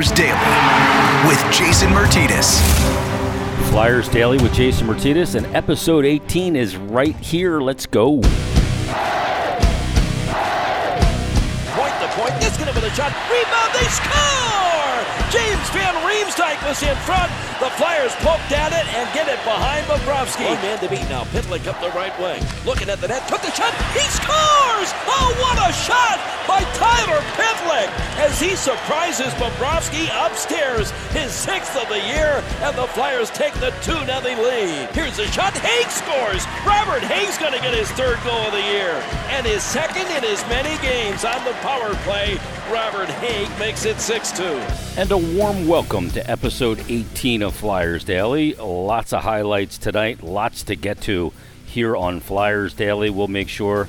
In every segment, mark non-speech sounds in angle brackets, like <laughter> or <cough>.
Flyers Daily with Jason Martinez. Flyers Daily with Jason Martinez, and episode 18 is right here. Let's go. Shot. Rebound. They score! James Van Riemsdyk was in front. The Flyers poked at it and get it behind Bobrovsky. One man to beat now. Pitlick up the right wing. Looking at the net. Took the shot. He scores! Oh, what a shot by Tyler Pitlick as he surprises Bobrovsky upstairs. His sixth of the year. And the Flyers take the 2 0 lead. Here's the shot. Hagg scores. Robert Hagg's going to get his third goal of the year. And his second in as many games on the power play. Robert Hagg makes it 6 2. And a warm welcome to episode 18 of Flyers Daily. Lots of highlights tonight, lots to get to here on Flyers Daily. We'll make sure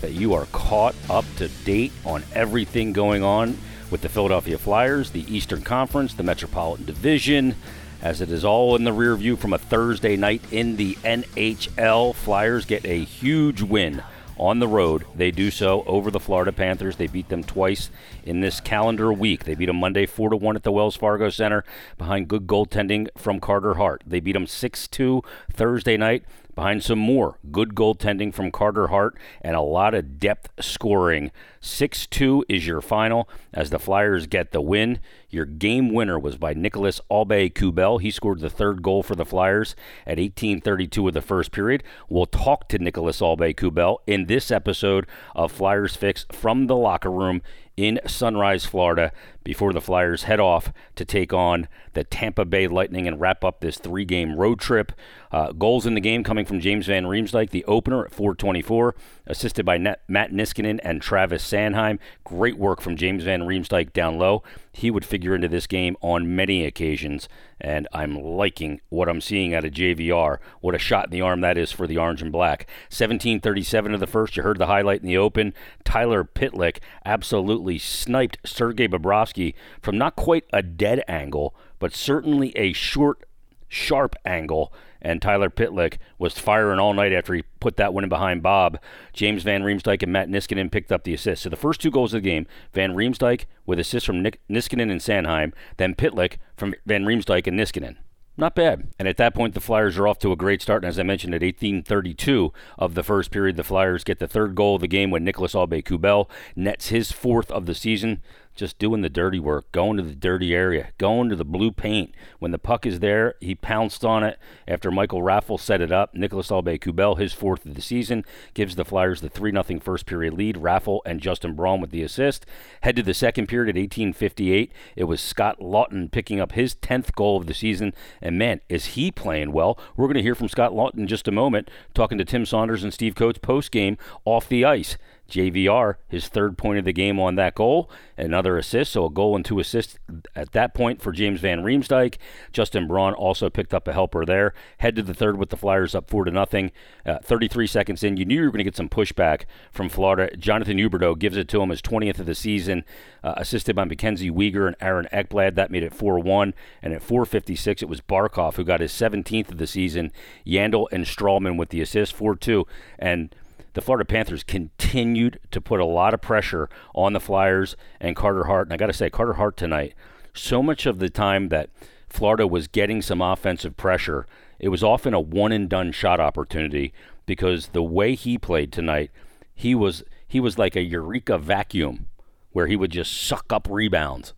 that you are caught up to date on everything going on with the Philadelphia Flyers, the Eastern Conference, the Metropolitan Division, as it is all in the rear view from a Thursday night in the NHL. Flyers get a huge win on the road. They do so over the Florida Panthers. They beat them twice in this calendar week. They beat them Monday 4 to 1 at the Wells Fargo Center behind good goaltending from Carter Hart. They beat them 6 2 Thursday night behind some more good goaltending from Carter Hart and a lot of depth scoring. 6 2 is your final as the Flyers get the win. Your game winner was by Nicholas Aube-Kubel. He scored the third goal for the Flyers at 18:32 of the first period. We'll talk to Nicholas Aube-Kubel in this episode of Flyers Fix from the locker room in Sunrise, Florida, before the Flyers head off to take on the Tampa Bay Lightning and wrap up this three-game road trip. Uh, goals in the game coming from James Van Riemsdyk, the opener at 424, assisted by Matt Niskanen and Travis Sanheim. Great work from James Van Riemsdyk down low. He would figure into this game on many occasions, and I'm liking what I'm seeing out of JVR. What a shot in the arm that is for the orange and black. 17:37 of the first. You heard the highlight in the open. Tyler Pitlick absolutely sniped Sergei Bobrovsky from not quite a dead angle, but certainly a short, sharp angle and Tyler Pitlick was firing all night after he put that one in behind Bob. James Van Riemsdyk and Matt Niskanen picked up the assist. So the first two goals of the game, Van Riemsdyk with assists from Nick, Niskanen and Sanheim, then Pitlick from Van Riemsdyk and Niskanen. Not bad. And at that point, the Flyers are off to a great start. And as I mentioned, at 18:32 of the first period, the Flyers get the third goal of the game when Nicholas Aube-Kubel nets his fourth of the season just doing the dirty work, going to the dirty area, going to the blue paint. When the puck is there, he pounced on it after Michael Raffl set it up. Nicholas Aube-Kubel, his fourth of the season, gives the Flyers the 3 0 first period lead. Raffl and Justin Braun with the assist. Head to the second period at 1858. It was Scott Laughton picking up his 10th goal of the season. And man, is he playing well. We're going to hear from Scott Laughton in just a moment, talking to Tim Saunders and Steve Coates post game off the ice. JVR, his third point of the game on that goal, another assist, so a goal and two assists at that point for James Van Riemsdyk. Justin Braun also picked up a helper there. Head to the third with the Flyers up four to nothing. Uh, 33 seconds in, you knew you were going to get some pushback from Florida. Jonathan Huberdeau gives it to him his 20th of the season, uh, assisted by Mackenzie Weegar and Aaron Ekblad. That made it 4-1, and at 4:56 it was Barkov who got his 17th of the season. Yandle and Stralman with the assist, 4-2, and the Florida Panthers continued to put a lot of pressure on the Flyers and Carter Hart. And I got to say, Carter Hart tonight, so much of the time that Florida was getting some offensive pressure, it was often a one and done shot opportunity because the way he played tonight, he was he was like a eureka vacuum where he would just suck up rebounds.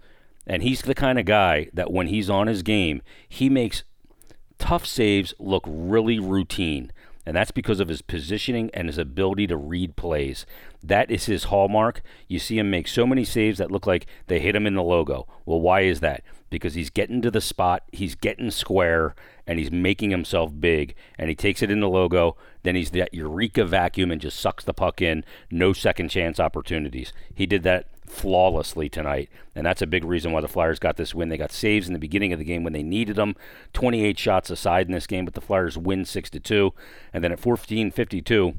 And he's the kind of guy that when he's on his game, he makes tough saves look really routine and that's because of his positioning and his ability to read plays. That is his hallmark. You see him make so many saves that look like they hit him in the logo. Well, why is that? Because he's getting to the spot, he's getting square, and he's making himself big, and he takes it in the logo. Then he's that eureka vacuum and just sucks the puck in. No second chance opportunities. He did that flawlessly tonight, and that's a big reason why the Flyers got this win. They got saves in the beginning of the game when they needed them. 28 shots aside in this game, but the Flyers win 6 to 2. And then at 14:52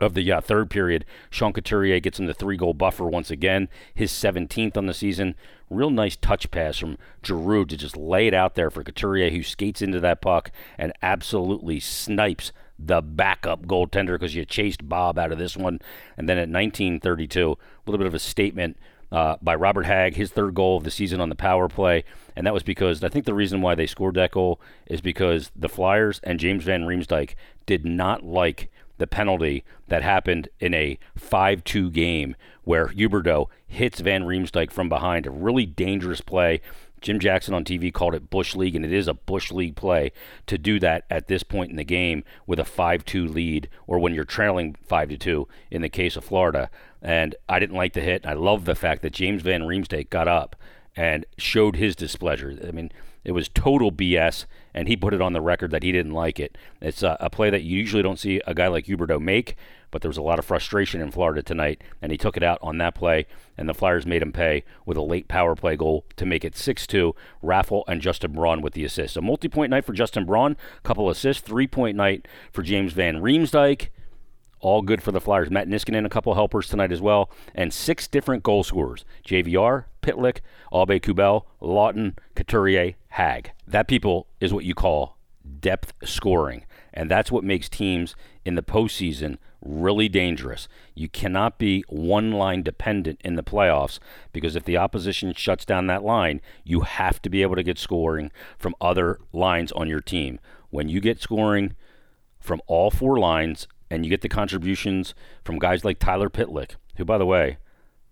of the uh, third period, Sean Couturier gets him the three-goal buffer once again, his 17th on the season. Real nice touch pass from Giroux to just lay it out there for Couturier, who skates into that puck and absolutely snipes the backup goaltender because you chased Bob out of this one. And then at 1932, a little bit of a statement uh, by Robert Hagg, his third goal of the season on the power play. And that was because I think the reason why they scored that goal is because the Flyers and James Van Riemsdyk did not like the penalty that happened in a 5 2 game where Huberdeau hits Van Riemsdyk from behind. A really dangerous play. Jim Jackson on TV called it Bush League, and it is a Bush League play to do that at this point in the game with a 5 2 lead, or when you're trailing 5 2 in the case of Florida. And I didn't like the hit. I love the fact that James Van Riemsdyk got up and showed his displeasure. I mean, it was total BS, and he put it on the record that he didn't like it. It's a, a play that you usually don't see a guy like Huberdeau make, but there was a lot of frustration in Florida tonight, and he took it out on that play, and the Flyers made him pay with a late power play goal to make it 6-2. Raffl and Justin Braun with the assist. A multi-point night for Justin Braun, couple assists, three-point night for James Van Riemsdyk all good for the Flyers. Matt Niskanen, a couple helpers tonight as well, and six different goal scorers: JVR, Pitlick, Aube-Kubel, Laughton, Couturier, Hagg. That people is what you call depth scoring, and that's what makes teams in the postseason really dangerous. You cannot be one line dependent in the playoffs because if the opposition shuts down that line, you have to be able to get scoring from other lines on your team. When you get scoring from all four lines and you get the contributions from guys like Tyler Pitlick, who, by the way,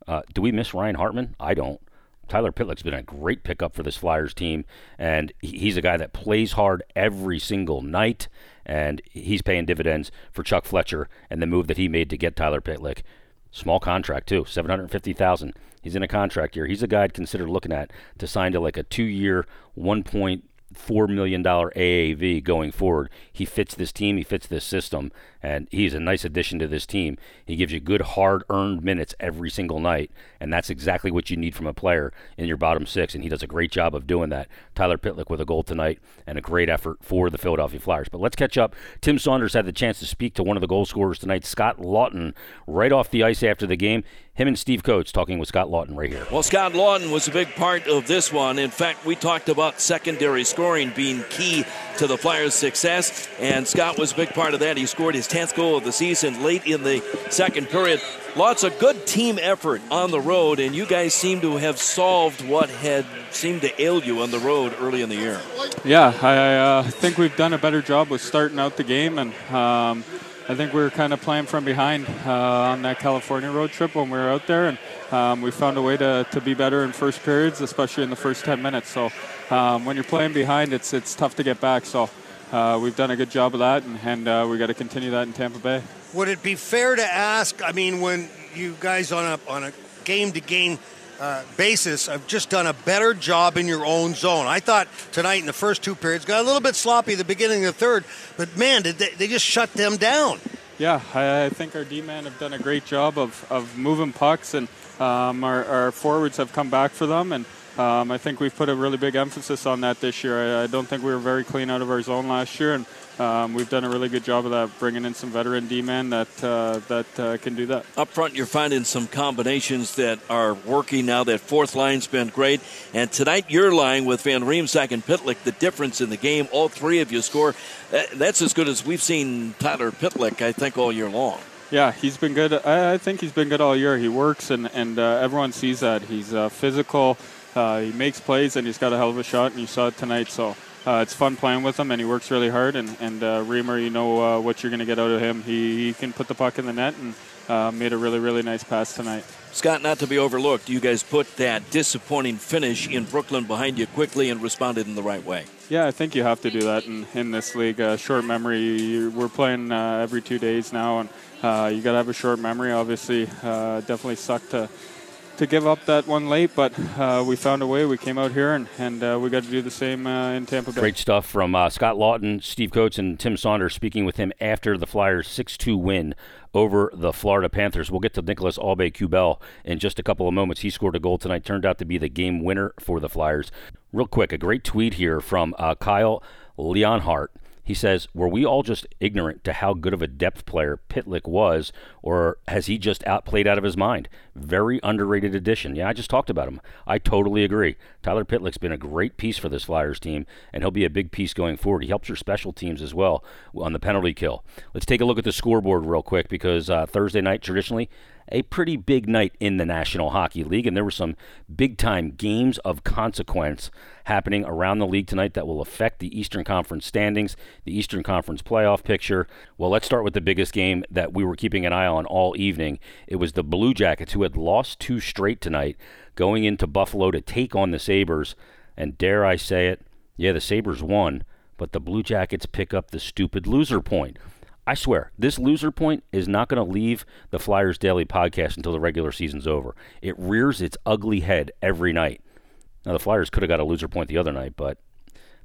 uh, do we miss Ryan Hartman? I don't. Tyler Pitlick's been a great pickup for this Flyers team, and he's a guy that plays hard every single night, and he's paying dividends for Chuck Fletcher and the move that he made to get Tyler Pitlick. Small contract too, seven hundred fifty thousand. He's in a contract year. He's a guy I'd consider looking at to sign to like a two-year, one point four million dollar AAV going forward. He fits this team. He fits this system, and he's a nice addition to this team. He gives you good, hard-earned minutes every single night, and that's exactly what you need from a player in your bottom six. And he does a great job of doing that. Tyler Pitlick with a goal tonight and a great effort for the Philadelphia Flyers. But let's catch up. Tim Saunders had the chance to speak to one of the goal scorers tonight, Scott Laughton, right off the ice after the game him and Steve Coates talking with Scott Laughton right here. Well, Scott Laughton was a big part of this one. In fact, we talked about secondary scoring being key to the Flyers' success, and Scott was a big part of that. He scored his 10th goal of the season late in the second period. Lots of good team effort on the road, and you guys seem to have solved what had seemed to ail you on the road early in the year. Yeah, I uh, think we've done a better job with starting out the game, and um, I think we were kind of playing from behind uh, on that California road trip when we were out there, and um, we found a way to, to be better in first periods, especially in the first 10 minutes. So um, when you're playing behind, it's it's tough to get back. So uh, we've done a good job of that, and, and uh, we got to continue that in Tampa Bay. Would it be fair to ask? I mean, when you guys on a on a game to game uh, basis have just done a better job in your own zone. I thought tonight in the first two periods got a little bit sloppy at the beginning of the third, but man, did they, they just shut them down. Yeah, I, I think our D-men have done a great job of, of moving pucks, and um, our, our forwards have come back for them, and um, I think we've put a really big emphasis on that this year. I, I, don't think we were very clean out of our zone last year, and um, we've done a really good job of that, bringing in some veteran D-men that uh, that uh, can do that. Up front, you're finding some combinations that are working now. That fourth line's been great, and tonight you're lying with Van Riemsdyk and Pitlick. The difference in the game, all three of you score. That's as good as we've seen Tyler Pitlick, I think, all year long. Yeah, he's been good. I, I think he's been good all year. He works, and and uh, everyone sees that. He's uh, physical. Uh, he makes plays, and he's got a hell of a shot, and you saw it tonight. So uh, it's fun playing with him, and he works really hard. And, and uh, Reimer, you know uh, what you're going to get out of him. He, he can put the puck in the net and uh, made a really, really nice pass tonight. Scott, not to be overlooked, you guys put that disappointing finish in Brooklyn behind you quickly and responded in the right way. Yeah, I think you have to do that in, in this league. Uh, short memory, we're playing uh, every two days now, and you got to have a short memory. Obviously, definitely sucked to to give up that one late, but uh, we found a way. We came out here and, and uh, we got to do the same uh, in Tampa Bay. Great stuff from uh, Scott Laughton, Steve Coates, and Tim Saunders speaking with him after the Flyers' 6 2 win over the Florida Panthers. We'll get to Nicholas Aube-Kubel in just a couple of moments. He scored a goal tonight, turned out to be the game winner for the Flyers. Real quick, a great tweet here from uh, Kyle Leonhardt. He says, Were we all just ignorant to how good of a depth player Pitlick was, or has he just outplayed out of his mind? Very underrated addition. Yeah, I just talked about him. I totally agree. Tyler Pitlick's been a great piece for this Flyers team, and he'll be a big piece going forward. He helps your special teams as well on the penalty kill. Let's take a look at the scoreboard real quick because uh, Thursday night, traditionally, a pretty big night in the National Hockey League, and there were some big time games of consequence happening around the league tonight that will affect the Eastern Conference standings, the Eastern Conference playoff picture. Well, let's start with the biggest game that we were keeping an eye on all evening. It was the Blue Jackets, who had lost two straight tonight, going into Buffalo to take on the Sabres. And dare I say it, yeah, the Sabres won, but the Blue Jackets pick up the stupid loser point. I swear, this loser point is not going to leave the Flyers Daily podcast until the regular season's over. It rears its ugly head every night. Now, the Flyers could have got a loser point the other night, but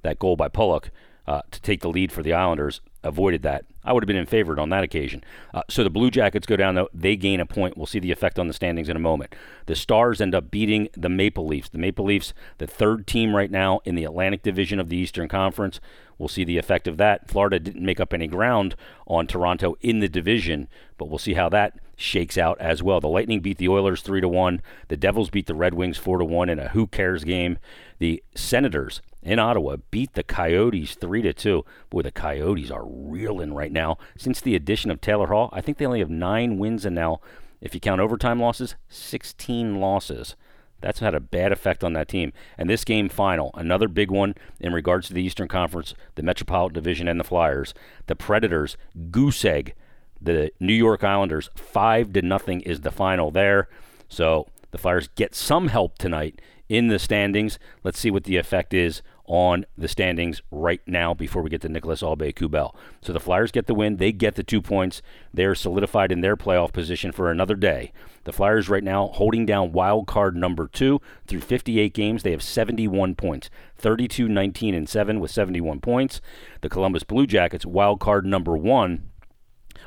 that goal by Pulock uh, to take the lead for the Islanders avoided that. I would have been in favor on that occasion. Uh, so the Blue Jackets go down, though. They gain a point. We'll see the effect on the standings in a moment. The Stars end up beating the Maple Leafs. The Maple Leafs, the third team right now in the Atlantic Division of the Eastern Conference. We'll see the effect of that. Florida didn't make up any ground on Toronto in the division, but we'll see how that shakes out as well. The Lightning beat the Oilers 3 to 1. The Devils beat the Red Wings 4 to 1 in a who cares game. The Senators in Ottawa beat the Coyotes 3 to 2. Boy, the Coyotes are reeling right now. Since the addition of Taylor Hall, I think they only have 9 wins and now if you count overtime losses, 16 losses. That's had a bad effect on that team. And this game final, another big one in regards to the Eastern Conference, the Metropolitan Division, and the Flyers. The Predators goose egg the New York Islanders. Five to nothing is the final there. So the Flyers get some help tonight in the standings. Let's see what the effect is on the standings right now before we get to Nicholas Aube-Kubel. So the Flyers get the win. They get the two points. They're solidified in their playoff position for another day. The Flyers right now holding down wild card number two through 58 games. They have 71 points, 32, 19, and 7 with 71 points. The Columbus Blue Jackets wild card number one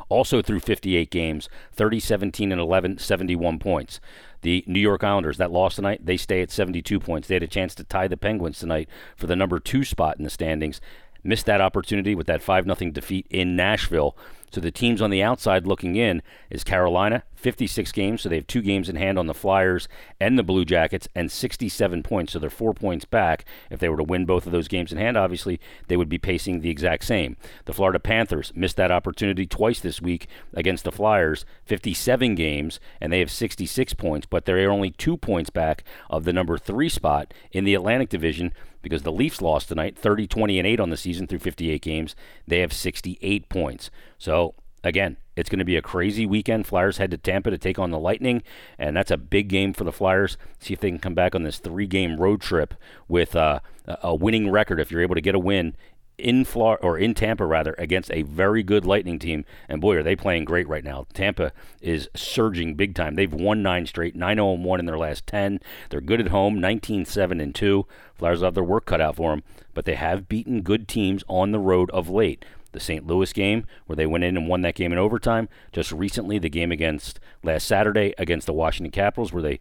also through 58 games, 30, 17, and 11, 71 points. The New York Islanders, that lost tonight, they stay at 72 points. They had a chance to tie the Penguins tonight for the number two spot in the standings. Missed that opportunity with that 5 0 defeat in Nashville. So the teams on the outside looking in is Carolina, 56 games, so they have two games in hand on the Flyers and the Blue Jackets, and 67 points, so they're four points back. If they were to win both of those games in hand, obviously they would be pacing the exact same. The Florida Panthers missed that opportunity twice this week against the Flyers, 57 games, and they have 66 points, but they're only two points back of the number three spot in the Atlantic Division because the Leafs lost tonight, 30, 20, and 8 on the season through 58 games. They have 68 points. So, again, it's going to be a crazy weekend. Flyers head to Tampa to take on the Lightning, and that's a big game for the Flyers. See if they can come back on this three game road trip with uh, a winning record. If you're able to get a win in Florida or in Tampa rather against a very good Lightning team. And boy, are they playing great right now. Tampa is surging big time. They've won nine straight, 9 0 1 in their last 10. They're good at home, 19 7 and 2. Flyers have their work cut out for them, but they have beaten good teams on the road of late. The St. Louis game, where they went in and won that game in overtime. Just recently, the game against last Saturday against the Washington Capitals, where they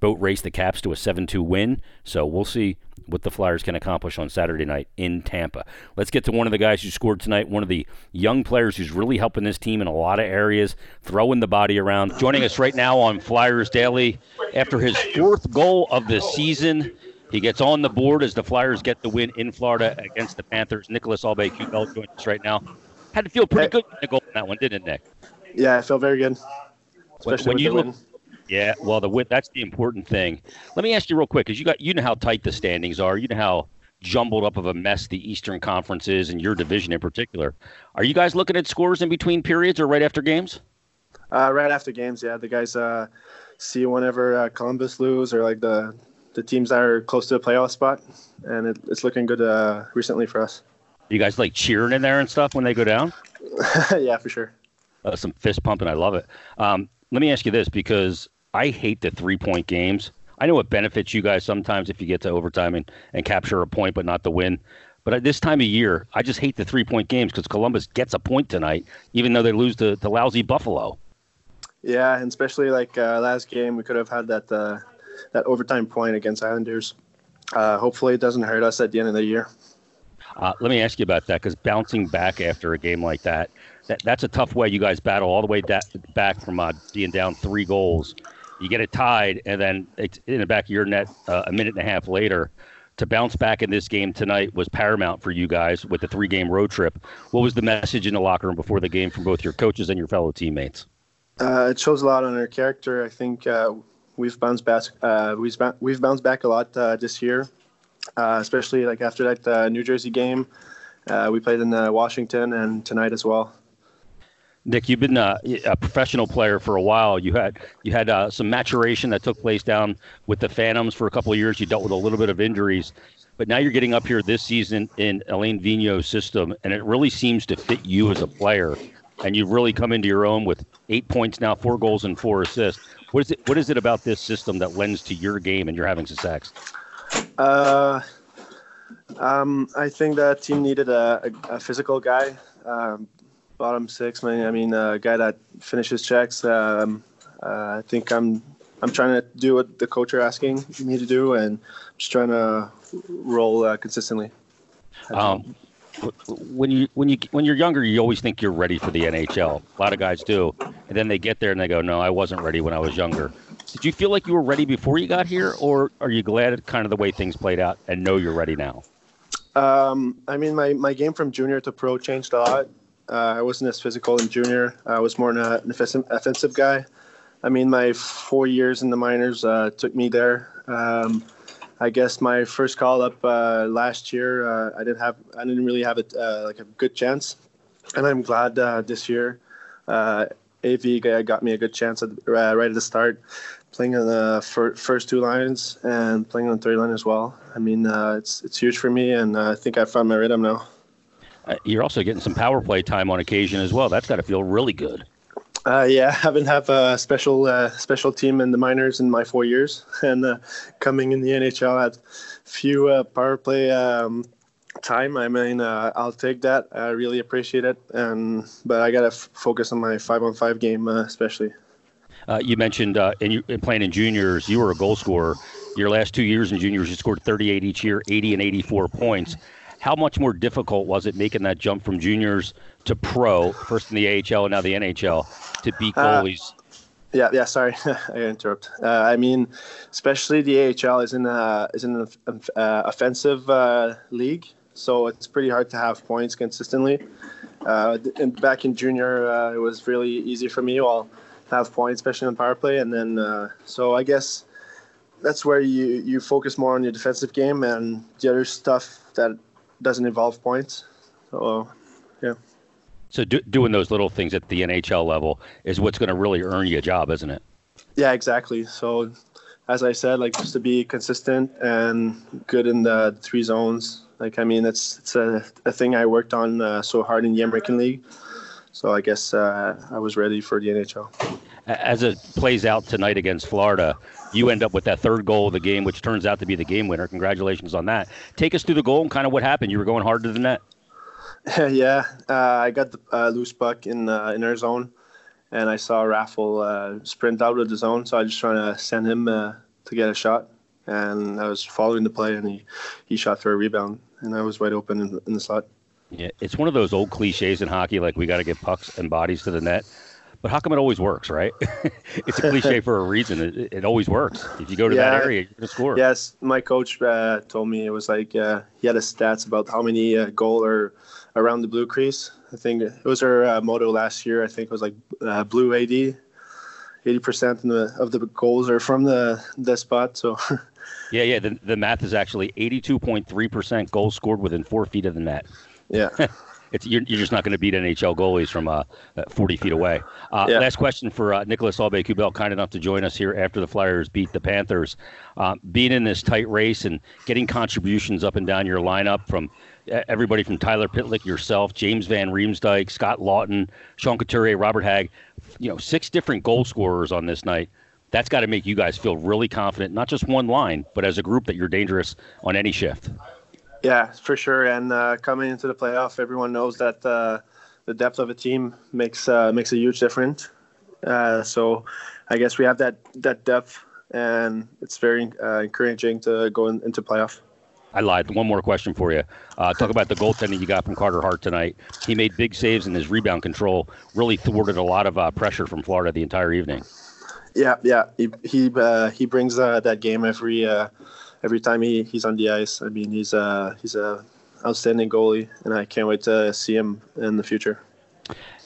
boat raced the Caps to a 7 2 win. So we'll see what the Flyers can accomplish on Saturday night in Tampa. Let's get to one of the guys who scored tonight, one of the young players who's really helping this team in a lot of areas, throwing the body around. Joining us right now on Flyers Daily after his fourth goal of the season. He gets on the board as the Flyers get the win in Florida against the Panthers. Nicholas Aube-Kubel joins us right now. Had to feel pretty good in the goal on that one, didn't it, Nick? Yeah, I felt very good. Especially when, when you look, yeah, well, the that's the important thing. Let me ask you real quick, because you got you know how tight the standings are. You know how jumbled up of a mess the Eastern Conference is, and your division in particular. Are you guys looking at scores in between periods or right after games? Uh, right after games, yeah. The guys uh, see whenever uh, Columbus lose or like the the teams that are close to the playoff spot, and it, it's looking good uh, recently for us. You guys like cheering in there and stuff when they go down? <laughs> yeah, for sure. Uh, some fist pumping, I love it. Um, let me ask you this because I hate the three point games. I know it benefits you guys sometimes if you get to overtime and, and capture a point, but not the win. But at this time of year, I just hate the three point games because Columbus gets a point tonight, even though they lose to, to lousy Buffalo. Yeah, and especially like uh, last game, we could have had that uh, that overtime point against Islanders. Uh, hopefully, it doesn't hurt us at the end of the year. Uh, let me ask you about that because bouncing back after a game like that, that that's a tough way. You guys battle all the way da- back from uh, being down three goals you get it tied, and then it's in the back of your net uh, a minute and a half later. To bounce back in this game tonight was paramount for you guys with the three game road trip. What was the message in the locker room before the game from both your coaches and your fellow teammates? Uh, it shows a lot on our character. I think uh, we've bounced back. Uh, we've we've bounced back a lot uh, this year, uh, especially like after that New Jersey game. we played in Washington and tonight as well. Nick, you've been a professional player for a while. You had you had uh, some maturation that took place down with the Phantoms for a couple of years. You dealt with a little bit of injuries, but now you're getting up here this season in Alain Vigneault's system, and it really seems to fit you as a player. And you've really come into your own with eight points now, four goals and four assists. What is it? What is it about this system that lends to your game and you're having success? Uh, um, I think that team needed a, a, a physical guy, um, bottom six. Man, I mean, a guy that finishes checks. Um, uh, I think I'm I'm trying to do what the coach are asking me to do, and just trying to roll uh, consistently. Um, when you when you when you're younger, you always think you're ready for the NHL. A lot of guys do, and then they get there and they go, "No, I wasn't ready when I was younger." Did you feel like you were ready before you got here, or are you glad at kind of the way things played out and know you're ready now? Um, I mean, my, my game from junior to pro changed a lot. Uh, I wasn't as physical in junior. I was more an, an offensive, guy. I mean, my four years in the minors uh, took me there. Um, I guess my first call up uh, last year, uh, I didn't have, I didn't really have it uh, like a good chance, and I'm glad uh, this year, uh, AV got me a good chance at, uh, right at the start, playing on the fir- first two lines and playing on the third line as well. I mean, it's it's huge for me, and I think I found my rhythm now. You're also getting some power play time on occasion as well. That's got to feel really good. Uh, yeah, I <laughs> haven't have a special uh, special team in the minors in my four years, <laughs> and uh, coming in the NHL, had few uh, power play um, time. I mean, uh, I'll take that. I really appreciate it, and but I gotta f- focus on my five on five game, uh, especially. you mentioned in, in playing in juniors, you were a goal scorer. Your last two years in juniors, you scored 38 each year, 80 and 84 points. How much more difficult was it making that jump from juniors to pro, first in the AHL and now the NHL, to beat uh, goalies? Uh, yeah, yeah. Sorry, <laughs> I interrupt. Uh, I mean, especially the AHL is in a is in an uh, offensive uh, league, so it's pretty hard to have points consistently. Uh, back in junior, uh, it was really easy for me. I'll have points, especially on power play, and then so I guess that's where you you focus more on your defensive game and the other stuff that doesn't involve points. So, yeah. So do, doing those little things at the NHL level is what's going to really earn you a job, isn't it? Yeah, exactly. So, as I said, like just to be consistent and good in the three zones. Like, I mean, it's it's a, a thing I worked on uh, so hard in the American League. So I guess uh, I was ready for the NHL. As it plays out tonight against Florida, you end up with that third goal of the game, which turns out to be the game winner. Congratulations on that. Take us through the goal and kind of what happened. You were going hard to the net. yeah, uh, I got the uh, loose puck in uh, in our zone, and I saw Raffl uh, sprint out of the zone. So I just trying to send him uh, to get a shot, and I was following the play, and he he shot for a rebound, and I was wide open in, in the slot. Yeah, it's one of those old cliches in hockey, like we got to get pucks and bodies to the net. But how come it always works, right? <laughs> it's a cliche for a reason. It, it, always works. If you go to yeah, that area, you're going to score. Yes, my coach uh, told me it was like uh, he had a stats about how many uh, goal are around the blue crease. I think it was our uh, motto last year. I think it was like uh, blue AD. Eighty percent of the goals are from the the spot. So. <laughs> yeah, yeah. The, the math is actually eighty-two point three percent goals scored within four feet of the net. Yeah. <laughs> it's you're, you're just not going to beat NHL goalies from uh, 40 feet away. Uh, yeah. Last question for uh, Nicolas Aube-Kubel, kind enough to join us here after the Flyers beat the Panthers. Uh, being in this tight race and getting contributions up and down your lineup from everybody from Tyler Pitlick, yourself, James Van Riemsdyk, Scott Laughton, Sean Couturier, Robert Hagg, you know, six different goal scorers on this night. That's got to make you guys feel really confident, not just one line, but as a group that you're dangerous on any shift. Yeah, for sure. And uh, coming into the playoff, everyone knows that uh, the depth of a team makes uh, makes a huge difference. Uh, so, I guess we have that that depth, and it's very uh, encouraging to go in, into playoff. I lied. One more question for you. Uh, talk about the goaltending you got from Carter Hart tonight. He made big saves, and his rebound control really thwarted a lot of pressure from Florida the entire evening. Yeah, yeah. He he he brings that game every every time he, he's on the ice. I mean, he's a he's a outstanding goalie, and I can't wait to see him in the future.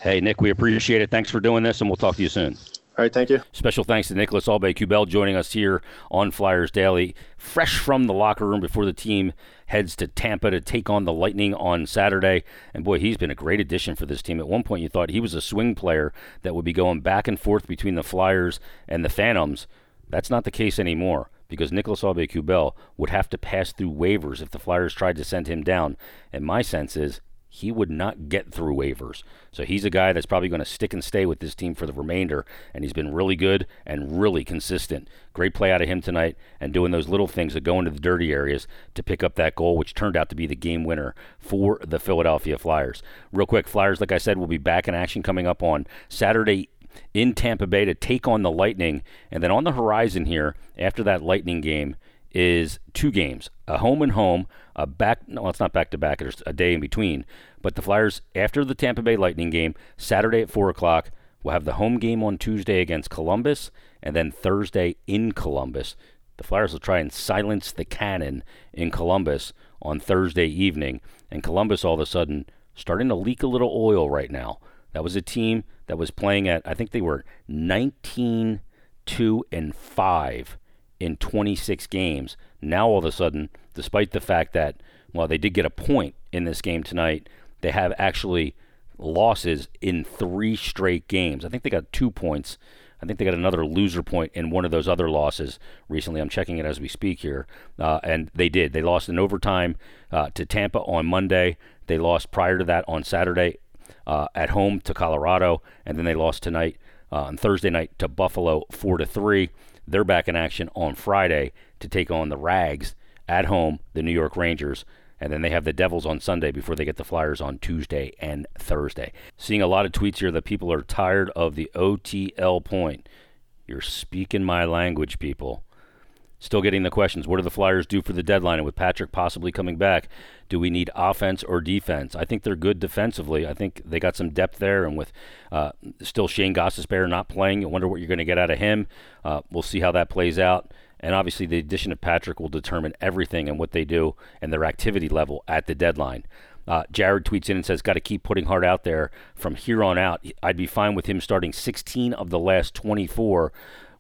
Hey, Nick, we appreciate it. Thanks for doing this, and we'll talk to you soon. All right, thank you. Special thanks to Nicholas Aube-Kubel joining us here on Flyers Daily, fresh from the locker room before the team heads to Tampa to take on the Lightning on Saturday. And boy, he's been a great addition for this team. At one point, you thought he was a swing player that would be going back and forth between the Flyers and the Phantoms. That's not the case anymore because Nicholas Aube-Kubel would have to pass through waivers if the Flyers tried to send him down. And my sense is he would not get through waivers. So he's a guy that's probably going to stick and stay with this team for the remainder, and he's been really good and really consistent. Great play out of him tonight and doing those little things that go into the dirty areas to pick up that goal, which turned out to be the game winner for the Philadelphia Flyers. Real quick, Flyers, like I said, will be back in action coming up on Saturday in Tampa Bay to take on the Lightning. And then on the horizon here, after that Lightning game, is two games a home and home a back no it's not back to back there's a day in between. But the flyers after the tampa bay lightning game saturday at 4 o'clock will have the home game on tuesday against columbus and then thursday in columbus. The flyers will try and silence the cannon in columbus on thursday evening. And columbus all of a sudden starting to leak a little oil right now that was a team that was playing at i think they were 19 2 and 5 in 26 games. Now all of a sudden, despite the fact that well they did get a point in this game tonight, they have actually losses in three straight games. I think they got two points. I think they got another loser point in one of those other losses recently. I'm checking it as we speak here, uh, and they did. They lost in overtime uh, to Tampa on Monday. They lost prior to that on Saturday uh, at home to Colorado, and then they lost tonight uh, on Thursday night to Buffalo four to three. They're back in action on Friday to take on the Rags at home, the New York Rangers. And then they have the Devils on Sunday before they get the Flyers on Tuesday and Thursday. Seeing a lot of tweets here that people are tired of the OTL point. You're speaking my language, people. Still getting the questions. What do the Flyers do for the deadline? And with Patrick possibly coming back, do we need offense or defense? I think they're good defensively. I think they got some depth there. And with uh, still Shane Gostisbehere not playing, I wonder what you're going to get out of him. Uh, we'll see how that plays out. And obviously, the addition of Patrick will determine everything and what they do and their activity level at the deadline. Uh, Jared tweets in and says, "Got to keep putting Hart out there from here on out. I'd be fine with him starting 16 of the last 24."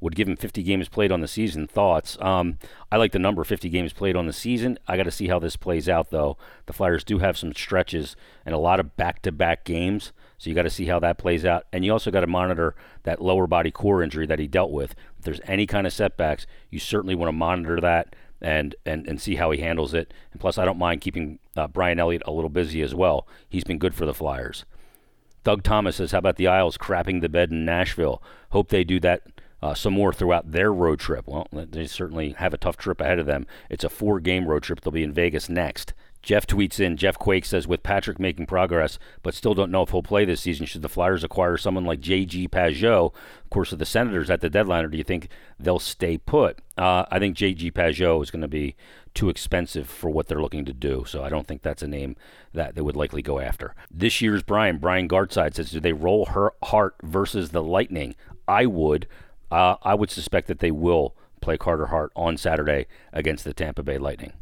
Would give him 50 games played on the season. Thoughts? Um, I like the number 50 games played on the season. I got to see how this plays out, though. The Flyers do have some stretches and a lot of back-to-back games, so you got to see how that plays out. And you also got to monitor that lower body core injury that he dealt with. If there's any kind of setbacks, you certainly want to monitor that and, and, and see how he handles it. And plus, I don't mind keeping uh, Brian Elliott a little busy as well. He's been good for the Flyers. Doug Thomas says, How about the Isles crapping the bed in Nashville? Hope they do that uh, some more throughout their road trip. Well, they certainly have a tough trip ahead of them. It's a four game road trip. They'll be in Vegas next. Jeff tweets in, Jeff Quake says, with Patrick making progress, but still don't know if he'll play this season, should the Flyers acquire someone like J.G. Pageau, of course, of the Senators at the deadline, or do you think they'll stay put? Uh, I think J.G. Pageau is going to be too expensive for what they're looking to do, so I don't think that's a name that they would likely go after. This year's Brian, Brian Gartside says, do they roll her heart versus the Lightning? I would. Uh, I would suspect that they will play Carter Hart on Saturday against the Tampa Bay Lightning.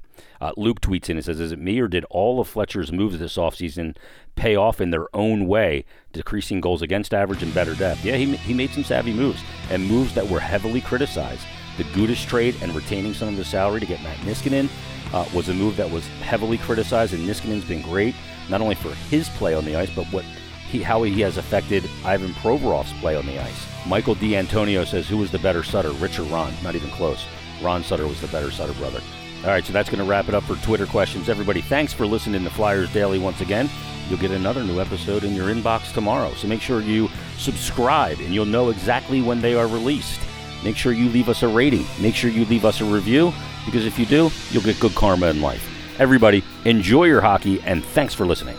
Uh, Luke tweets in and says, Is it me or did all of Fletcher's moves this offseason pay off in their own way, decreasing goals against average and better depth? Yeah, he, he made some savvy moves and moves that were heavily criticized. The Gudas trade and retaining some of the salary to get Matt Niskanen uh, was a move that was heavily criticized, and Niskanen's been great, not only for his play on the ice, but what he, how he has affected Ivan Provorov's play on the ice. Michael D'Antonio says, Who was the better Sutter, Rich or Ron? Not even close. Ron Sutter was the better Sutter brother. All right, so that's going to wrap it up for Twitter questions. Everybody, thanks for listening to Flyers Daily once again. You'll get another new episode in your inbox tomorrow. So make sure you subscribe and you'll know exactly when they are released. Make sure you leave us a rating. Make sure you leave us a review because if you do, you'll get good karma in life. Everybody, enjoy your hockey and thanks for listening.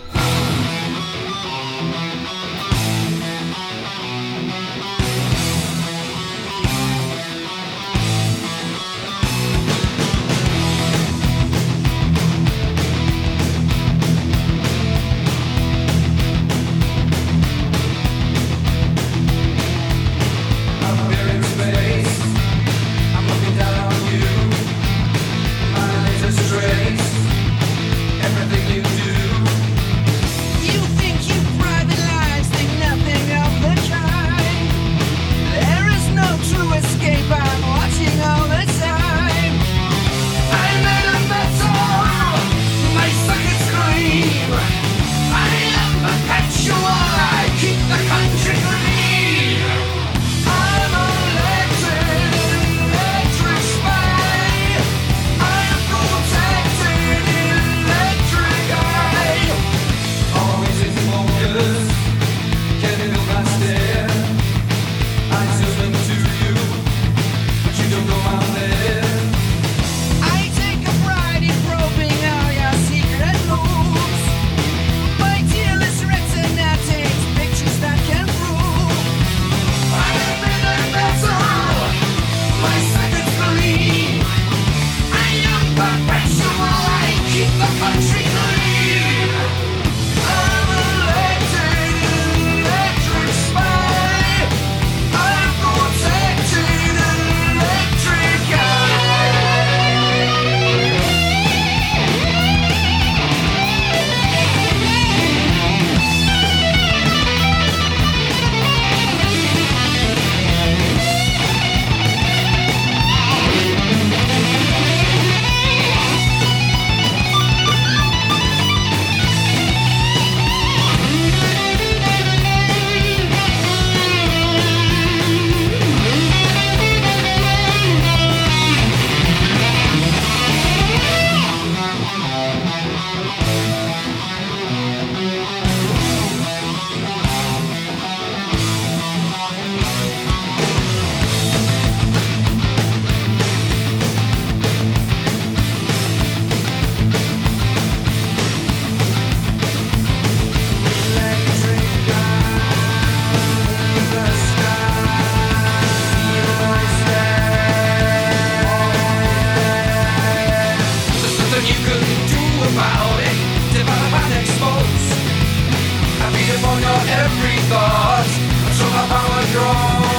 On your every thought. I'm my power draws.